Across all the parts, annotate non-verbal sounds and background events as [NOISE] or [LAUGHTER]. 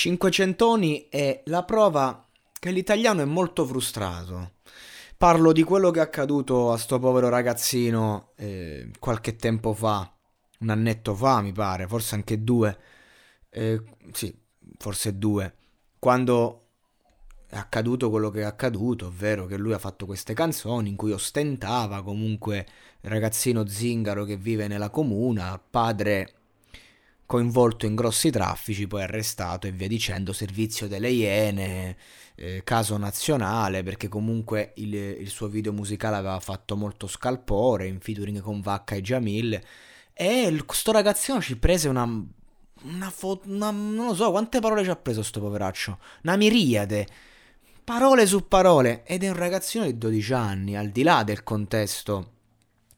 Cinquecentoni è la prova che l'italiano è molto frustrato. Parlo di quello che è accaduto a sto povero ragazzino eh, qualche tempo fa, un annetto fa mi pare, forse anche due, eh, sì, forse due, quando è accaduto quello che è accaduto, ovvero che lui ha fatto queste canzoni in cui ostentava comunque il ragazzino zingaro che vive nella comuna, padre coinvolto in grossi traffici, poi arrestato e via dicendo, servizio delle Iene, eh, caso nazionale, perché comunque il, il, suo video musicale aveva fatto molto scalpore, in featuring con Vacca e Jamil, e il, sto ragazzino ci prese una... Una, foto, una non lo so quante parole ci ha preso sto poveraccio, una miriade, parole su parole, ed è un ragazzino di 12 anni, al di là del contesto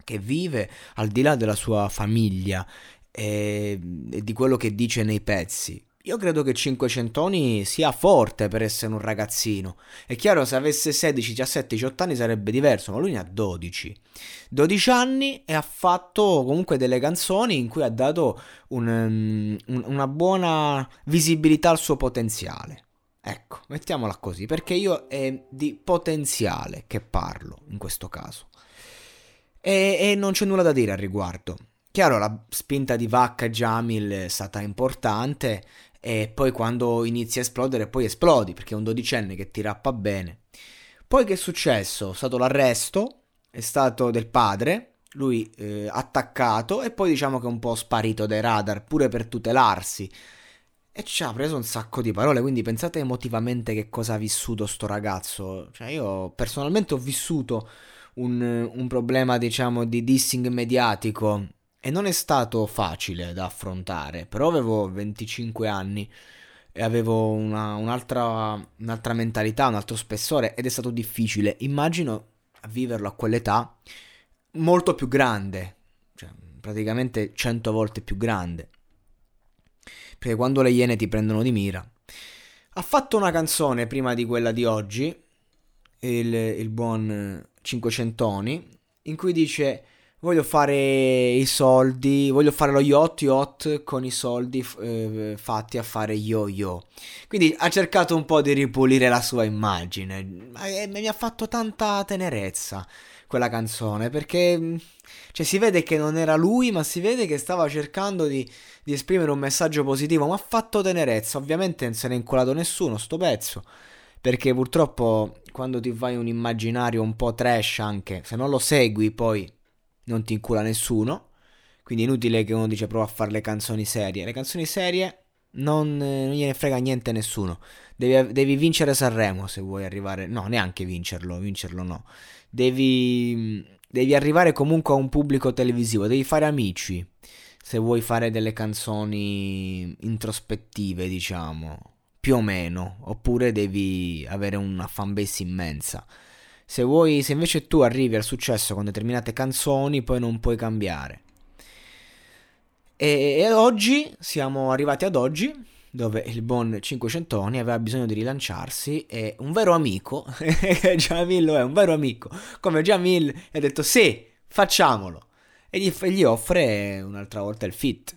che vive, al di là della sua famiglia e, e di quello che dice nei pezzi. Io credo che Cinquecentoni sia forte per essere un ragazzino. È chiaro, se avesse 16, 17, 18 anni sarebbe diverso, ma lui ne ha 12. 12 anni e ha fatto comunque delle canzoni in cui ha dato un, un, una buona visibilità al suo potenziale. Ecco, mettiamola così, perché io è di potenziale che parlo in questo caso. E, e non c'è nulla da dire al riguardo. Chiaro, la spinta di Vacca Jamil è stata importante e poi quando inizi a esplodere poi esplodi perché è un dodicenne che ti rappa bene. Poi che è successo? È stato l'arresto, è stato del padre, lui eh, attaccato e poi diciamo che è un po' sparito dai radar pure per tutelarsi. E ci ha preso un sacco di parole, quindi pensate emotivamente che cosa ha vissuto sto ragazzo. Cioè io personalmente ho vissuto un, un problema diciamo di dissing mediatico e non è stato facile da affrontare, però avevo 25 anni e avevo una, un'altra, un'altra mentalità, un altro spessore ed è stato difficile. Immagino a viverlo a quell'età molto più grande, cioè praticamente 100 volte più grande. Perché quando le iene ti prendono di mira. Ha fatto una canzone prima di quella di oggi, il, il buon Cinquecentoni, in cui dice voglio fare i soldi, voglio fare lo yacht yacht con i soldi eh, fatti a fare yo-yo. Quindi ha cercato un po' di ripulire la sua immagine. E mi ha fatto tanta tenerezza quella canzone perché mm, cioè, si vede che non era lui, ma si vede che stava cercando di, di esprimere un messaggio positivo. Ma ha fatto tenerezza. Ovviamente non se ne è inculato nessuno sto pezzo. Perché purtroppo quando ti fai un immaginario un po' trash anche, se non lo segui poi non ti incula nessuno. Quindi è inutile che uno dice prova a fare le canzoni serie. Le canzoni serie non, non gliene frega niente a nessuno. Devi, devi, vincere Sanremo se vuoi arrivare. No, neanche vincerlo, vincerlo no. Devi, devi arrivare comunque a un pubblico televisivo. Devi fare amici se vuoi fare delle canzoni introspettive, diciamo. Più o meno. Oppure devi avere una fanbase immensa. Se vuoi, se invece tu arrivi al successo con determinate canzoni, poi non puoi cambiare. E, e oggi siamo arrivati ad oggi, dove il buon Cinquecentoni aveva bisogno di rilanciarsi e un vero amico, [LAUGHS] Jamil lo è, un vero amico, come Jamil ha detto sì, facciamolo, e gli, gli offre un'altra volta il fit.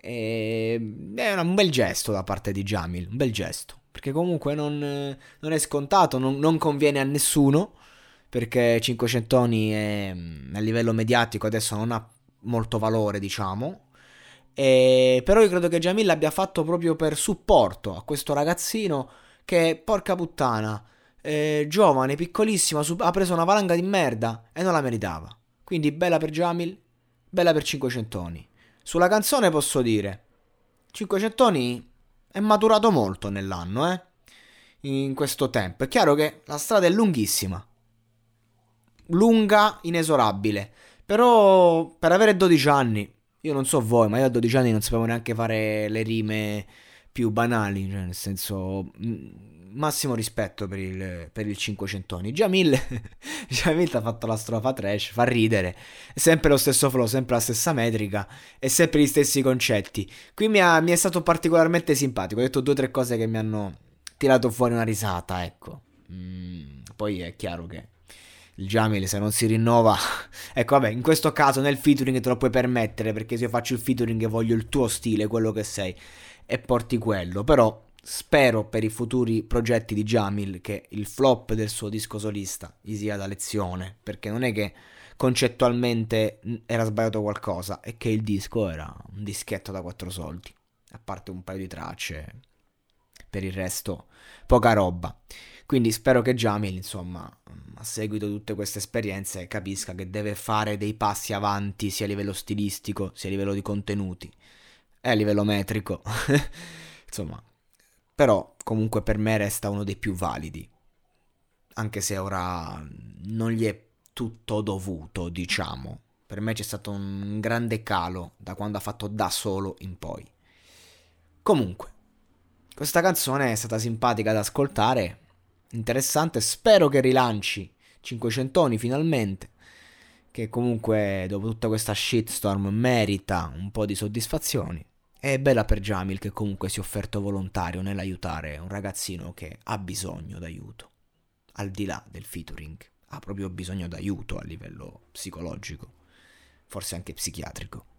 E, è un bel gesto da parte di Jamil, un bel gesto perché comunque non, non è scontato, non, non, conviene a nessuno, perché Cinquecentoni è, a livello mediatico adesso non ha molto valore, diciamo. E, però io credo che Jamil l'abbia fatto proprio per supporto a questo ragazzino che, porca puttana, eh, giovane, piccolissimo, ha preso una valanga di merda e non la meritava. Quindi bella per Jamil, bella per Cinquecentoni. Sulla canzone posso dire, Cinquecentoni è maturato molto nell'anno, eh? In questo tempo. È chiaro che la strada è lunghissima. Lunga, inesorabile. Però per avere 12 anni, io non so voi, ma io a 12 anni non sapevo neanche fare le rime più banali, cioè nel senso massimo rispetto per il, per il 500 anni. Jamil, [LAUGHS] Jamil ha fatto la strofa trash, fa ridere, è sempre lo stesso flow, sempre la stessa metrica e sempre gli stessi concetti. Qui mi, ha, mi è stato particolarmente simpatico, ho detto due o tre cose che mi hanno tirato fuori una risata, ecco. Mm, poi è chiaro che il Jamil se non si rinnova [LAUGHS] ecco vabbè in questo caso nel featuring te lo puoi permettere perché se io faccio il featuring voglio il tuo stile quello che sei e porti quello però spero per i futuri progetti di Jamil che il flop del suo disco solista gli sia da lezione, perché non è che concettualmente era sbagliato qualcosa, è che il disco era un dischetto da quattro soldi, a parte un paio di tracce, per il resto poca roba. Quindi spero che Jamil, insomma, a seguito di tutte queste esperienze, capisca che deve fare dei passi avanti sia a livello stilistico, sia a livello di contenuti e a livello metrico. [LAUGHS] insomma, però comunque per me resta uno dei più validi. Anche se ora non gli è tutto dovuto, diciamo. Per me c'è stato un grande calo da quando ha fatto da solo in poi. Comunque, questa canzone è stata simpatica da ascoltare, interessante, spero che rilanci 500 finalmente, che comunque dopo tutta questa shitstorm merita un po' di soddisfazioni. È bella per Jamil che comunque si è offerto volontario nell'aiutare un ragazzino che ha bisogno d'aiuto, al di là del featuring ha proprio bisogno d'aiuto a livello psicologico, forse anche psichiatrico.